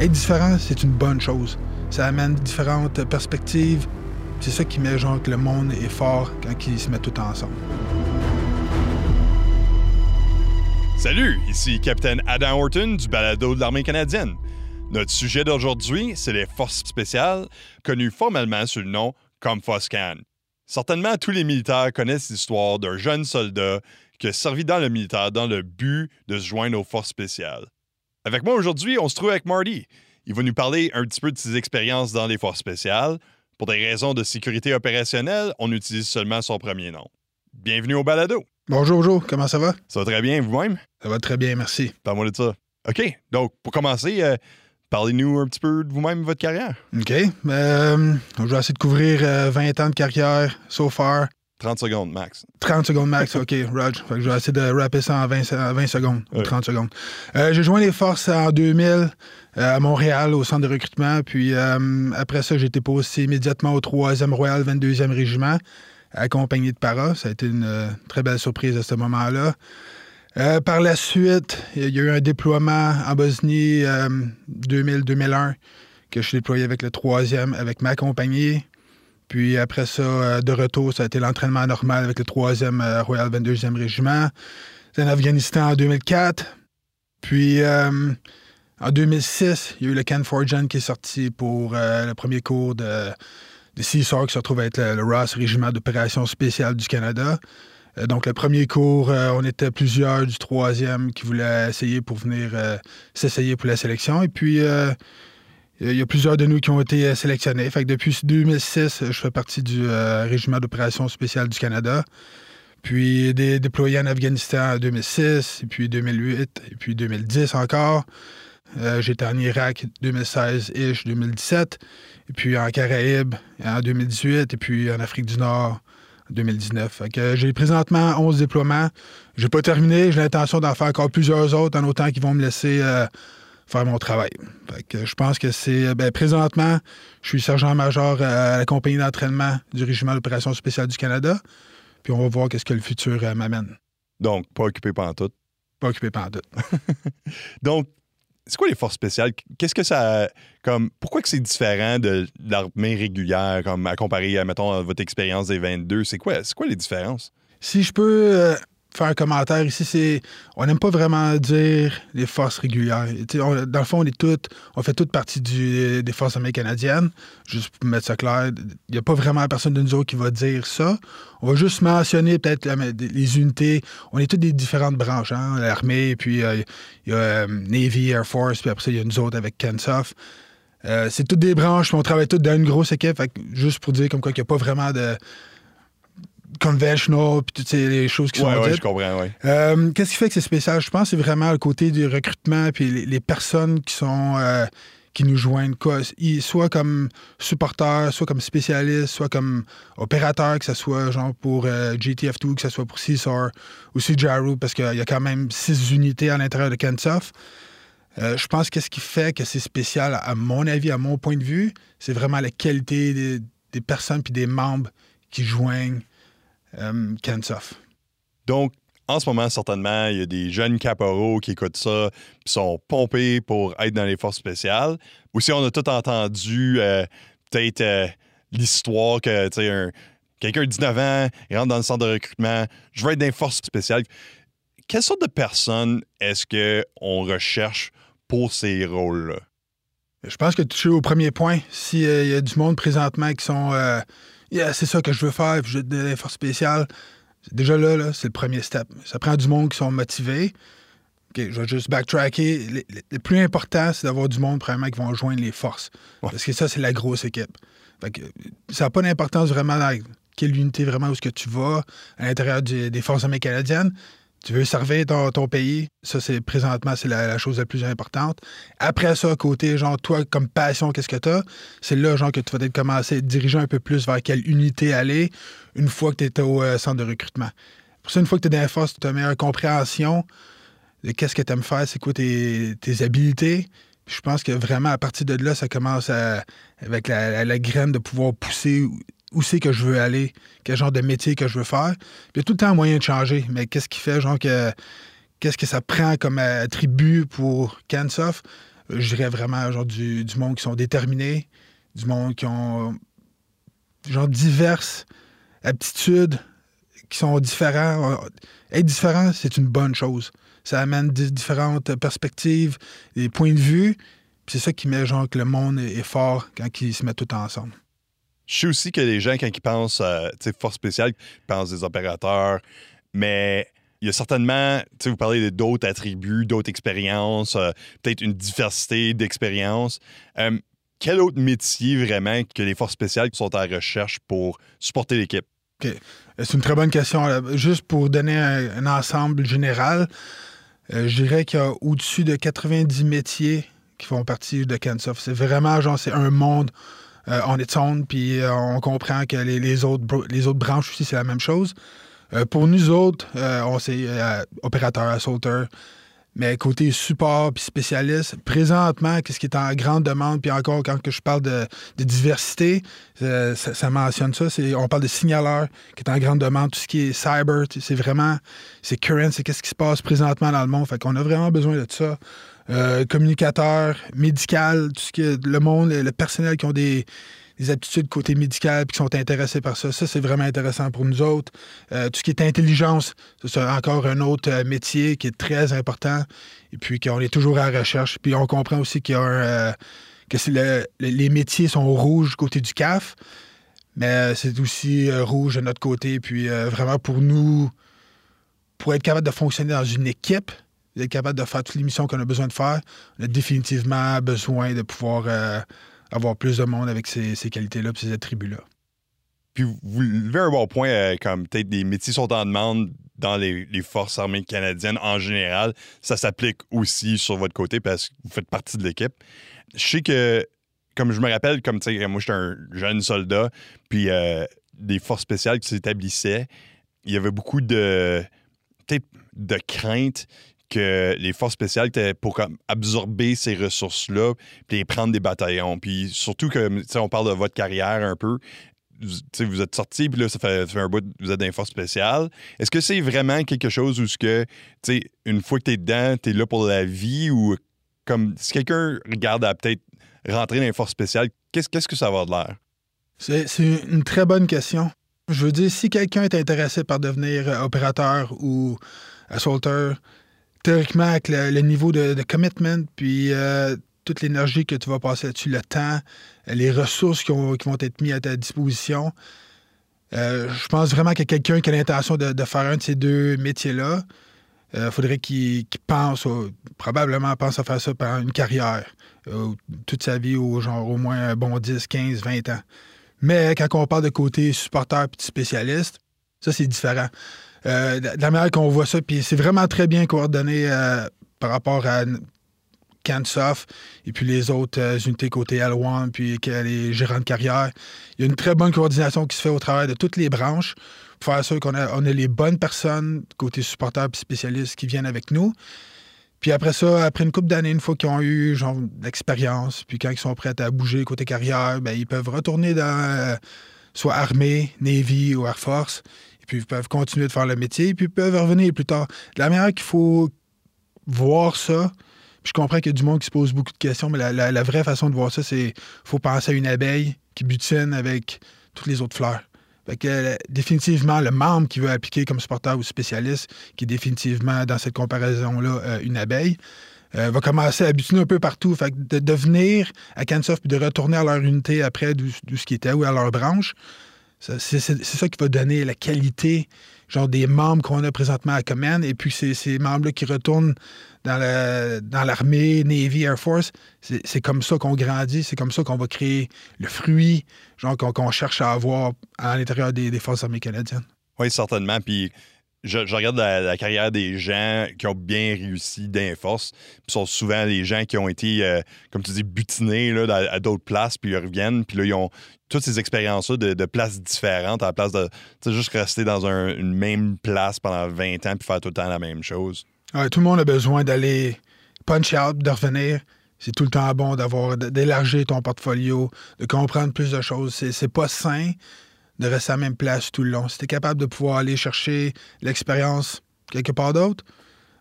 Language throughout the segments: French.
être différent, c'est une bonne chose. Ça amène différentes perspectives. C'est ça qui met genre que le monde est fort quand ils se mettent tout ensemble. Salut, ici Capitaine Adam Horton du balado de l'armée canadienne. Notre sujet d'aujourd'hui, c'est les forces spéciales, connues formellement sous le nom comme FOSCAN. Certainement, tous les militaires connaissent l'histoire d'un jeune soldat qui a servi dans le militaire dans le but de se joindre aux forces spéciales. Avec moi aujourd'hui, on se trouve avec Marty. Il va nous parler un petit peu de ses expériences dans les forces spéciales. Pour des raisons de sécurité opérationnelle, on utilise seulement son premier nom. Bienvenue au balado. Bonjour, bonjour, comment ça va? Ça va très bien, vous-même? Ça va très bien, merci. Parle-moi de ça. OK, donc pour commencer, euh, parlez-nous un petit peu de vous-même, votre carrière. OK. Euh, je vais essayer de couvrir euh, 20 ans de carrière so far. 30 secondes max. 30 secondes max, OK, Rog. Fait que je vais essayer de rapper ça en 20, en 20 secondes, ou Ouais. 30 secondes. Euh, j'ai joint les forces en 2000 euh, à Montréal, au centre de recrutement. Puis euh, après ça, j'ai été posté immédiatement au 3e Royal 22e Régiment, accompagné de para. Ça a été une très belle surprise à ce moment-là. Par la suite, il y a eu un déploiement en Bosnie euh, 2000-2001 que je suis déployé avec le 3e, avec ma compagnie. Puis après ça, euh, de retour, ça a été l'entraînement normal avec le 3e euh, Royal 22e Régiment. C'est en Afghanistan en 2004. Puis euh, en 2006, il y a eu le Ken Forgen qui est sorti pour le premier cours de, de CSOR qui se retrouve être le, le Régiment d'opération spéciale du Canada. Donc le premier cours, on était plusieurs du 3e qui voulaient essayer pour venir s'essayer pour la sélection. Et puis il y a plusieurs de nous qui ont été euh, sélectionnés. Fait que depuis 2006, je fais partie du euh, Régiment d'opération spéciale du Canada. Puis dé- déployé en Afghanistan en 2006, et puis 2008, et puis 2010 encore. Euh, J'étais en Irak 2016-ish, 2017, et puis en Caraïbes en 2018, et puis en Afrique du Nord en 2019. Fait que j'ai présentement 11 déploiements. J'ai pas terminé, j'ai l'intention d'en faire encore plusieurs autres en autant qu'ils vont me laisser euh, faire mon travail. Fait que je pense que c'est. Ben, présentement, je suis sergent-major à la compagnie d'entraînement du Régiment d'opération spéciale du Canada. Puis on va voir qu'est-ce que le futur euh, m'amène. Donc, pas occupé pendant tout. Pas occupé par tout. Donc, c'est quoi les forces spéciales? Qu'est-ce que ça. Comme, pourquoi que c'est différent de l'armée régulière, comme à comparer, à, mettons, à votre expérience des 22? C'est quoi, c'est quoi les différences? Si je peux euh, faire un commentaire ici, c'est. On n'aime pas vraiment dire les forces régulières. Dans le fond, on est toutes. On fait toutes partie des forces armées canadiennes. Juste pour mettre ça clair, il n'y a pas vraiment personne de nous autres qui va dire ça. On va juste mentionner peut-être les unités. On est toutes des différentes branches, hein? L'armée, puis euh, il y a euh, Navy, Air Force, puis après ça, il y a nous autres avec Kensoft. Euh, c'est toutes des branches, puis on travaille toutes dans une grosse équipe. Juste pour dire comme quoi qu'il n'y a pas vraiment de conventional, puis toutes ces les choses qui Ouais, sont ouais, dites. je comprends, ouais. Euh, Qu'est-ce qui fait que c'est spécial? Je pense que c'est vraiment le côté du recrutement puis les, les personnes qui sont euh, qui nous joignent, quoi. Soit comme supporters, soit comme spécialistes, soit comme opérateurs, que ce soit genre pour euh, GTF2, que ce soit pour CSOR ou CJARU, parce qu'il y a quand même six unités à l'intérieur de Kensoft. Euh, je pense que ce qui fait que c'est spécial, à mon avis, à mon point de vue, c'est vraiment la qualité des, des personnes puis des membres qui joignent euh. Donc, en ce moment, certainement, il y a des jeunes caporaux qui écoutent ça, qui sont pompés pour être dans les forces spéciales. Aussi, on a tout entendu euh, peut-être euh, l'histoire que, tu sais, un- quelqu'un de 19 ans, il rentre dans le centre de recrutement, je veux être dans les forces spéciales. Quelle sorte de personnes est-ce qu'on recherche pour ces rôles-là? Je pense que tu touches au premier point. S'il y a du monde présentement qui sont Yeah, c'est ça que je veux faire, puis je de les forces spéciales, déjà là, là c'est le premier step. Ça prend du monde qui sont motivés. Je vais juste backtracker. Le, le- le plus important, c'est d'avoir du monde, premièrement, qui vont joindre les forces. Ouais. Parce que ça, c'est la grosse équipe. Fait que, ça n'a pas d'importance vraiment dans quelle unité vraiment où est-ce que tu vas à l'intérieur des forces armées canadiennes. Tu veux servir ton, ton pays, ça, c'est présentement, c'est la, chose la plus importante. Après ça, côté, genre, toi, comme passion, qu'est-ce que tu as? C'est là, genre, que tu vas peut-être commencer à te diriger un peu plus vers quelle unité aller une fois que tu es au euh, centre de recrutement. Pour ça, une fois que tu es dans la force, tu as une meilleure compréhension de qu'est-ce que tu aimes faire, c'est quoi tes, tes habiletés. Puis je pense que vraiment, à partir de là, ça commence avec la graine de pouvoir pousser où, c'est que je veux aller, quel genre de métier que je veux faire. Il y a tout le temps moyen de changer, mais qu'est-ce qui fait, genre, que qu'est-ce que ça prend comme attribut pour Cansoft? Je dirais vraiment genre du, du monde qui sont déterminés, du monde qui ont genre diverses aptitudes qui sont différents. Être différent, c'est une bonne chose. Ça amène différentes perspectives, des points de vue. C'est ça qui met genre que le monde est fort quand ils se mettent tout ensemble. Je sais aussi que les gens, quand ils pensent à force spéciale, ils pensent des opérateurs, mais il y a certainement, vous parlez d'autres attributs, d'autres expériences, euh, peut-être une diversité d'expériences. Euh, quel autre métier vraiment que les forces spéciales sont à recherche pour supporter l'équipe? C'est une très bonne question. Juste pour donner un, ensemble général, euh, je dirais qu'il y a au-dessus de 90 métiers qui font partie de Cansoft. C'est vraiment, genre, c'est un monde euh, on est son, puis euh, on comprend que les, autres, branches aussi, c'est la même chose. pour nous autres, on c'est opérateur, assaulteur, mais côté support puis spécialiste, présentement, qu'est-ce qui est en grande demande, puis encore quand que je parle de, diversité, ça, mentionne ça, on parle de signaleurs qui est en grande demande, tout ce qui est cyber, c'est vraiment, c'est current, c'est qu'est-ce qui se passe présentement dans le monde. Fait qu'on a vraiment besoin de ça. Euh, communicateur, médical, tout ce qui est le monde, le, personnel qui ont des, aptitudes côté médical puis qui sont intéressés par ça. Ça, c'est vraiment intéressant pour nous autres. Euh, tout ce qui est intelligence, c'est encore un autre euh, métier qui est très important et puis qu'on est toujours à la recherche. Puis on comprend aussi qu'il y a un, que les métiers sont rouges côté du CAF, mais c'est aussi rouge de notre côté. Puis vraiment pour nous, pour être capable de fonctionner dans une équipe, d'être capable de faire toutes les missions qu'on a besoin de faire, on a définitivement besoin de pouvoir euh, avoir plus de monde avec ces, qualités-là et ces attributs-là. Puis vous levez un bon point, euh, comme peut-être des métiers sont en demande dans les, forces armées canadiennes en général. Ça s'applique aussi sur votre côté parce que vous faites partie de l'équipe. Je sais que, comme je me rappelle, comme tu sais, moi j'étais un jeune soldat, puis euh, des forces spéciales qui s'établissaient, il y avait beaucoup de, de crainte que les forces spéciales étaient pour absorber ces ressources-là, puis prendre des bataillons. Puis surtout que, on parle de votre carrière un peu. Vous, vous êtes sorti, puis là, ça fait, un bout, vous êtes dans les forces spéciales. Est-ce que c'est vraiment quelque chose où, que, une fois que tu es dedans, tu es là pour la vie ou comme si quelqu'un regarde à peut-être rentrer dans les forces spéciales, qu'est-ce, que ça va de l'air? C'est, c'est une très bonne question. Je veux dire, si quelqu'un est intéressé par devenir opérateur ou assaulteur, théoriquement, avec le, niveau de, commitment, puis euh, toute l'énergie que tu vas passer là-dessus, le temps, les ressources qui, vont être mises à ta disposition, euh, je pense vraiment que quelqu'un qui a l'intention de, faire un de ces deux métiers-là, euh, faudrait qu'il pense, probablement pense à faire ça pendant une carrière, toute sa vie, ou genre au moins un bon 10, 15, 20 ans. Mais quand on parle de côté supporter et spécialiste, ça, c'est différent. Euh, de la manière qu'on voit ça, puis c'est vraiment très bien coordonné euh, par rapport à CanSoft et puis les autres euh, unités côté L1, puis les gérants de carrière. Il y a une très bonne coordination qui se fait au travers de toutes les branches pour faire sûr qu'on a, on a les bonnes personnes côté supporters et spécialistes qui viennent avec nous. Puis après ça, après une couple d'années, une fois qu'ils ont eu genre l'expérience, puis quand ils sont prêts à bouger côté carrière, ben, ils peuvent retourner dans soit armée, Navy ou Air Force puis ils peuvent continuer de faire le métier, puis ils peuvent revenir plus tard. De la manière qu'il faut voir ça, je comprends qu'il y a du monde qui se pose beaucoup de questions, mais la, vraie façon de voir ça, c'est faut penser à une abeille qui butine avec toutes les autres fleurs. Fait que, définitivement, le membre qui veut appliquer comme supporter ou spécialiste, qui est définitivement dans cette comparaison-là euh, une abeille, euh, va commencer à butiner un peu partout. Fait que de, devenir à Cansoft puis de retourner à leur unité après d'où ce qui était ou à leur branche, c'est ça qui va donner la qualité genre des membres qu'on a présentement à Command. Et puis ces, ces membres-là qui retournent dans l'armée, Navy, Air Force, c'est comme ça qu'on grandit, c'est comme ça qu'on va créer le fruit qu'on cherche à avoir à l'intérieur des, des Forces armées canadiennes. Oui, certainement. Puis je, regarde la, carrière des gens qui ont bien réussi dans force. Ce sont souvent les gens qui ont été, euh, comme tu dis, butinés là, à, d'autres places, puis ils reviennent. Puis là, ils ont toutes ces expériences-là de, places différentes à la place de juste rester dans une même place pendant 20 ans puis faire tout le temps la même chose. tout le monde a besoin d'aller punch out, de revenir. C'est tout le temps bon d'avoir d'élargir ton portfolio, de comprendre plus de choses. C'est pas sain de rester à la même place tout le long. Si tu es capable de pouvoir aller chercher l'expérience quelque part d'autre,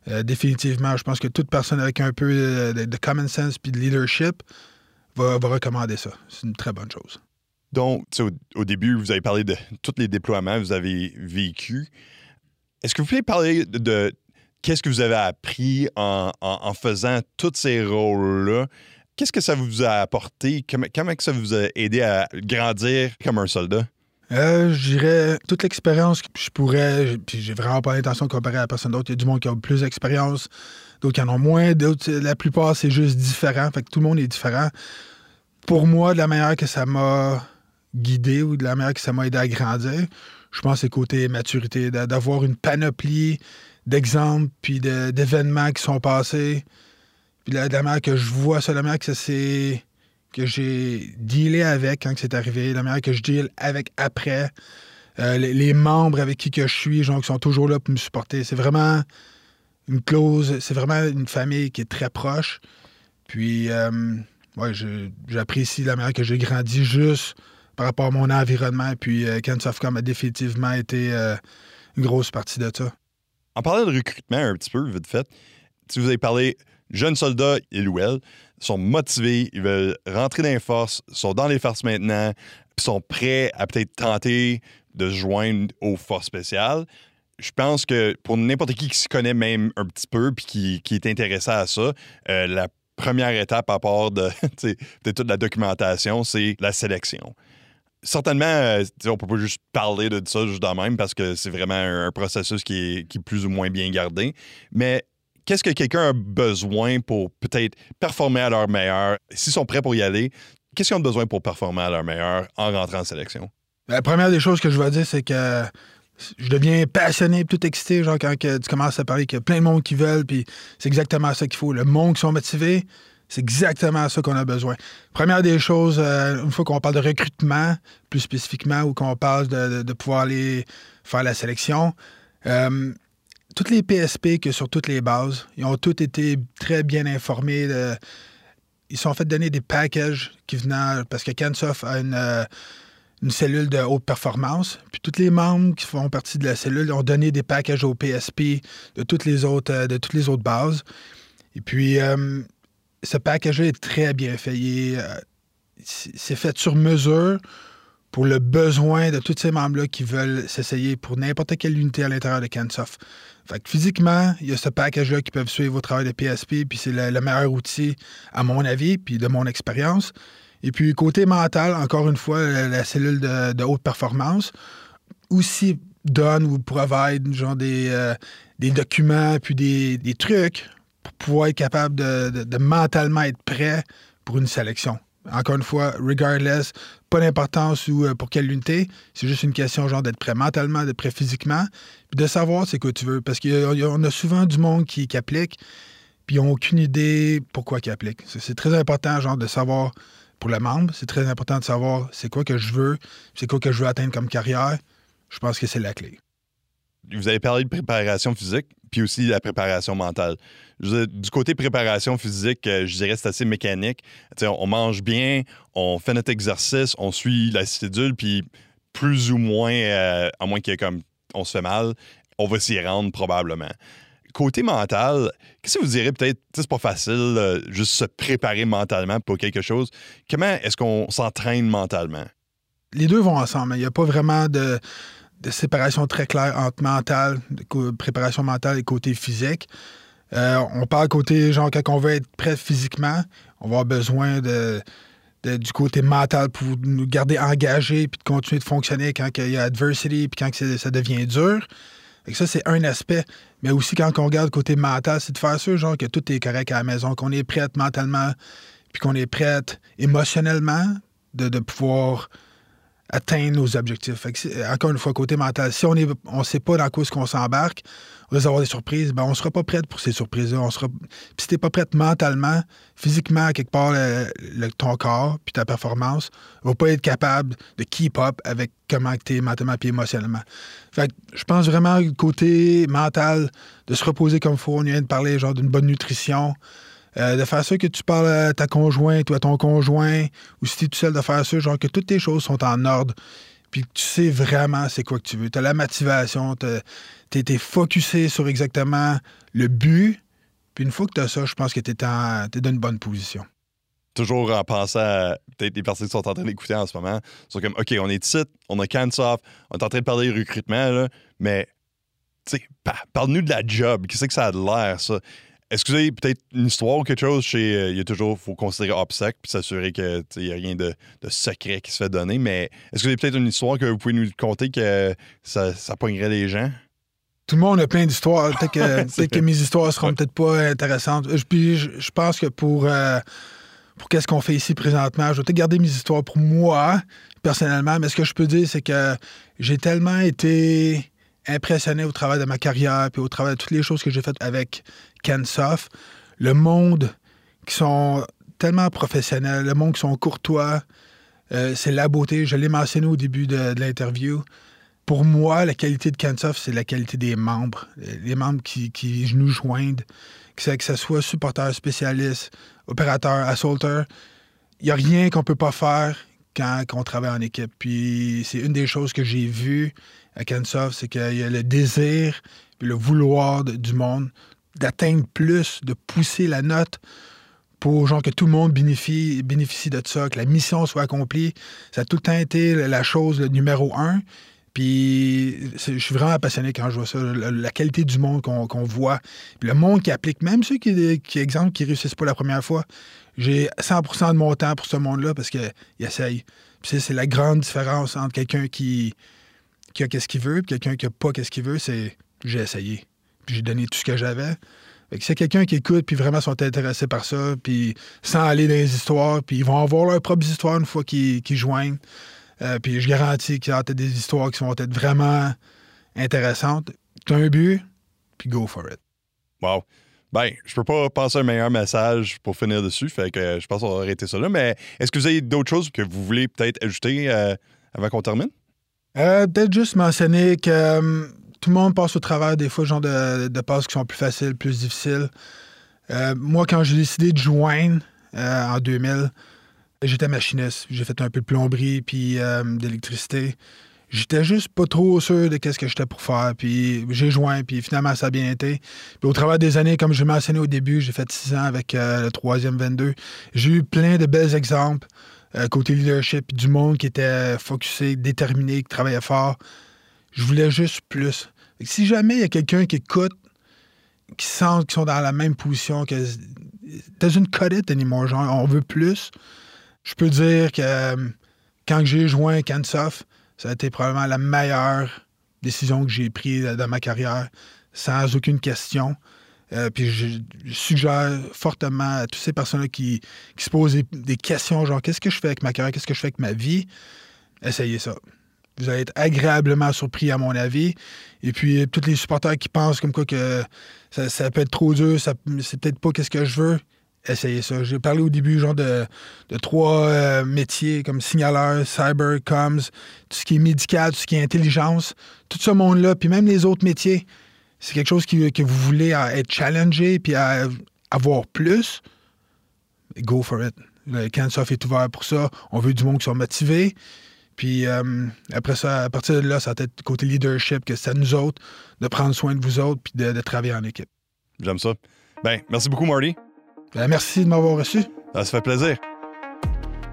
Euh, définitivement, je pense que toute personne avec un peu de, common sense puis de leadership va, recommander ça. C'est une très bonne chose. Donc, au, début, vous avez parlé de tous les déploiements que vous avez vécu. Est-ce que vous pouvez parler de, qu'est-ce que vous avez appris en, faisant tous ces rôles-là? Qu'est-ce que ça vous a apporté? Comment, comment ça vous a aidé à grandir comme un soldat? Euh, je dirais toute l'expérience que je pourrais, puis j'ai vraiment pas l'intention de comparer à personne d'autre. Il y a du monde qui a plus d'expérience, d'autres qui en ont moins, d'autres, la plupart, c'est juste différent. Fait que tout le monde est différent. Pour moi, de la manière que ça m'a guidé ou de la manière que ça m'a aidé à grandir, je pense que c'est côté maturité, d'avoir une panoplie d'exemples puis d'événements qui sont passés. Puis de la manière que je vois ça, de la manière que ça s'est que j'ai dealé avec quand c'est arrivé, la manière que je deal avec après, euh, les, membres avec qui que je suis, gens qui sont toujours là pour me supporter. C'est vraiment une clause, c'est vraiment une famille qui est très proche. Puis, euh, ouais, j'apprécie la manière que j'ai grandi juste par rapport à mon environnement. Puis, euh, a définitivement été euh, une grosse partie de ça. En parlant de recrutement un petit peu, vite fait, si vous avez parlé jeunes soldats et Louel, sont motivés, ils veulent rentrer dans les forces, sont dans les forces maintenant, sont prêts à peut-être tenter de se joindre aux forces spéciales. Je pense que pour n'importe qui qui se connaît même un petit peu puis qui, est intéressé à ça, euh, la première étape à part de, toute la documentation, c'est la sélection certainement, euh, on peut pas juste parler de ça juste même parce que c'est vraiment un, processus qui est, qui est, plus ou moins bien gardé. Mais qu'est-ce que quelqu'un a besoin pour peut-être performer à leur meilleur? S'ils sont prêts pour y aller, qu'est-ce qu'ils ont besoin pour performer à leur meilleur en rentrant en sélection? La première des choses que je vais dire, c'est que je deviens passionné, tout excité, genre quand tu commences à parler qu'il y a plein de monde qui veulent, puis c'est exactement ça qu'il faut. Le monde qui sont motivés, c'est exactement ça qu'on a besoin. Première des choses, euh, une fois qu'on parle de recrutement, plus spécifiquement, ou qu'on parle de, pouvoir aller faire la sélection, euh, toutes les PSP que sur toutes les bases, ils ont tous été très bien informés. ils sont fait donner des packages qui venaient parce que Cansoft a euh, une, cellule de haute performance. Puis tous les membres qui font partie de la cellule ont donné des packages au PSP de toutes les autres, euh, de toutes les autres bases. Et puis euh, ce package est très bien fait. C'est fait sur mesure pour le besoin de tous ces membres-là qui veulent s'essayer pour n'importe quelle unité à l'intérieur de Cansoft. Fait que physiquement, il y a ce package-là qui peuvent suivre vos travail de PSP, puis c'est le, meilleur outil, à mon avis, puis de mon expérience. Et puis, côté mental, encore une fois, la, cellule de, haute performance aussi donne ou provide genre des, euh, des documents, puis des, trucs pour pouvoir être capable de mentalement être prêt pour une sélection. Encore une fois, regardless, pas d'importance euh, pour quelle unité. C'est juste une question genre d'être prêt mentalement, d'être prêt physiquement, puis de savoir c'est quoi tu veux. Parce qu'on a souvent du monde qui, applique, puis ils n'ont aucune idée pourquoi ils appliquent. C'est très important genre de savoir pour le membre, c'est très important de savoir c'est quoi que je veux, c'est quoi que je veux atteindre comme carrière. Je pense que c'est la clé. Vous avez parlé de préparation physique, puis aussi la préparation mentale du côté préparation physique, euh, je dirais que c'est assez mécanique. on mange bien, on fait notre exercice, on suit la cédule, puis plus ou moins, euh, à moins qu'il y comme on se fait mal, on va s'y rendre probablement. Côté mental, qu'est-ce que vous direz peut-être, c'est pas facile euh, juste se préparer mentalement pour quelque chose. Comment est-ce qu'on s'entraîne mentalement? Les deux vont ensemble. Il n'y a pas vraiment de, de séparation très claire entre mental, préparation mentale et côté physique. Euh, on parle côté, genre, quand on veut être prêt physiquement, on va avoir besoin de, du côté mental pour nous garder engagés puis de continuer de fonctionner quand il y a adversity puis quand ça devient dur. Et ça, c'est un aspect. Mais aussi, quand on regarde côté mental, c'est de faire sûr, genre, que tout est correct à la maison, qu'on est prête mentalement puis qu'on est prête émotionnellement de, de pouvoir atteindre nos objectifs. encore une fois, côté mental, si on ne on sait pas dans quoi ce qu'on s'embarque, on va avoir des surprises, ben on ne sera pas prête pour ces surprises-là. Sera... si tu n'es pas prête mentalement, physiquement, quelque part, ton corps puis ta performance ne va pas être capable de keep up avec comment tu es mentalement et émotionnellement. Fait je pense vraiment côté mental, de se reposer comme il faut. On vient de parler genre d'une bonne nutrition. Euh, de faire ça que tu parles à ta conjointe ou à ton conjoint, ou si tu es tout seul, de faire ça, genre que toutes tes choses sont en ordre. Puis tu sais vraiment c'est quoi que tu veux. Tu as la motivation, tu es, focusé sur exactement le but. Puis une fois que tu as ça, je pense que tu es, dans une bonne position. Toujours en pensant à peut-être les personnes qui sont en train d'écouter en ce moment. Sont comme, OK, on est titre, on a Cansoft, on est en train de parler recrutement, là, mais parle-nous de la job. Qu'est-ce que ça a de l'air, ça? Est-ce que vous avez peut-être une histoire ou quelque chose chez. Euh, il y a toujours, faut considérer OPSEC puis s'assurer qu'il n'y a rien de, secret qui se fait donner. Mais est-ce que vous avez peut-être une histoire que vous pouvez nous conter que ça, ça pognerait les gens? Tout le monde a plein d'histoires. Peut-être que, que, mes histoires seront peut-être pas intéressantes. Puis je, pense que pour, euh, pour qu'est-ce qu'on fait ici présentement, je vais peut-être garder mes histoires pour moi, personnellement. Mais ce que je peux dire, c'est que j'ai tellement été impressionné au travail de ma carrière, puis au travail de toutes les choses que j'ai faites avec Kensoft. Le monde qui sont tellement professionnels, le monde qui sont courtois, euh, c'est la beauté. Je l'ai mentionné au début de, l'interview. Pour moi, la qualité de Kensoft, c'est la qualité des membres. Les membres qui, nous joignent, que, ce soit supporter, spécialiste, opérateur, assaulteur. Il n'y a rien qu'on ne peut pas faire quand, on travaille en équipe. Puis c'est une des choses que j'ai vues à Kensoft, c'est qu'il y a le désir, le vouloir du monde d'atteindre plus, de pousser la note pour que tout le monde bénéficie, de ça, que la mission soit accomplie. Ça a tout le temps été la chose numéro un. Puis je suis vraiment passionné quand je vois ça, la, qualité du monde qu'on voit. Le monde qui applique, même ceux qui, qui exemple, qui réussissent pas la première fois, j'ai 100% de mon temps pour ce monde-là parce qu'ils essayent. Puis c'est la grande différence entre quelqu'un qui, qui a qu'est-ce qu'il veut et quelqu'un qui a pas qu'est-ce qu'il veut, c'est j'ai essayé j'ai donné tout ce que j'avais. C'est quelqu'un qui écoute, puis vraiment sont intéressés par ça, puis sans aller dans les histoires, puis ils vont avoir leurs propres histoires une fois qu'ils joignent. Euh, puis je garantis qu'il y a des histoires qui vont être vraiment intéressantes. Tu as un but, puis go for it. Wow. Ben, je peux pas passer un meilleur message pour finir dessus, fait que je pense qu'on va arrêter ça là. Mais est-ce que vous avez d'autres choses que vous voulez peut-être ajouter euh, avant qu'on termine? Euh, peut-être juste mentionner que tout le monde passe au travers des fois, genre de, passes qui sont plus faciles, plus difficiles. Euh, moi, quand j'ai décidé de joindre euh, en 2000, j'étais machiniste. J'ai fait un peu de plomberie puis euh, d'électricité. J'étais juste pas trop sûr de qu'est-ce que j'étais pour faire. Puis j'ai joint, puis finalement, ça a bien été. Puis au travers des années, comme je mentionné au début, j'ai fait six ans avec le troisième 22. J'ai eu plein de belles exemples côté leadership, du monde qui était focusé, déterminé, qui travaillait fort. Je voulais juste plus. si jamais il y a quelqu'un qui écoute, qui sent qu'ils sont dans la même position que. une cut it anymore, genre, on veut plus. Je peux dire que euh, quand j'ai joint Cansoft, ça a été probablement la meilleure décision que j'ai prise dans ma carrière, sans aucune question. Euh, puis je, suggère fortement à toutes ces personnes-là qui, se posent des questions, genre, qu'est-ce que je fais avec ma carrière, qu'est-ce que je fais avec ma vie, essayez ça. Vous allez être agréablement surpris, à mon avis. Et puis, tous les supporters qui pensent comme quoi que ça, peut être trop dur, c'est peut-être pas qu'est-ce que je veux, essayez ça. J'ai parlé au début, genre, de, trois euh, métiers comme signaleur, cyber, comms, tout ce qui est médical, tout ce qui est intelligence, tout ce monde-là, puis même les autres métiers. C'est quelque chose qui, que vous voulez être challengé puis avoir plus. Go for it. Le Cansoft est ouvert pour ça. On veut du monde qui soit motivé. Puis euh, après ça, à partir de là, ça va être côté leadership, que c'est à nous autres de prendre soin de vous autres puis de, travailler en équipe. J'aime ça. Ben, merci beaucoup, Marty. Ben, merci de m'avoir reçu. Ça, se fait plaisir.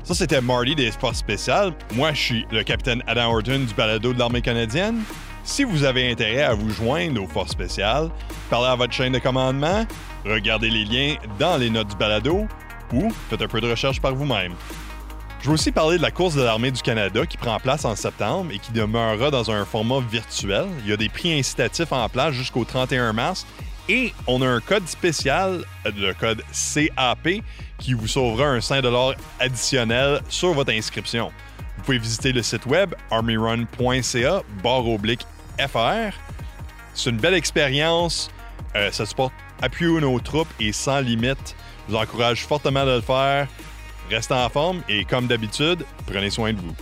Ça, c'était Marty des Sports Spéciales. Moi, je suis le capitaine Adam Horton du balado de l'armée canadienne. Si vous avez intérêt à vous joindre aux forces spéciales, parlez à votre chaîne de commandement, regardez les liens dans les notes du balado ou faites un peu de recherche par vous-même. Je veux aussi parler de la course de l'armée du Canada qui prend place en septembre et qui demeurera dans un format virtuel. Il y a des prix incitatifs en place jusqu'au 31 mars et on a un code spécial, le code CAP, qui vous sauvera un 5 additionnel sur votre inscription. Vous pouvez visiter le site web armyrun.ca barre oblique FR. C'est une belle expérience. Euh, ça supporte appuyez nos troupes et sans limite. Je vous encourage fortement de le faire. Restez en forme et comme d'habitude, prenez soin de vous.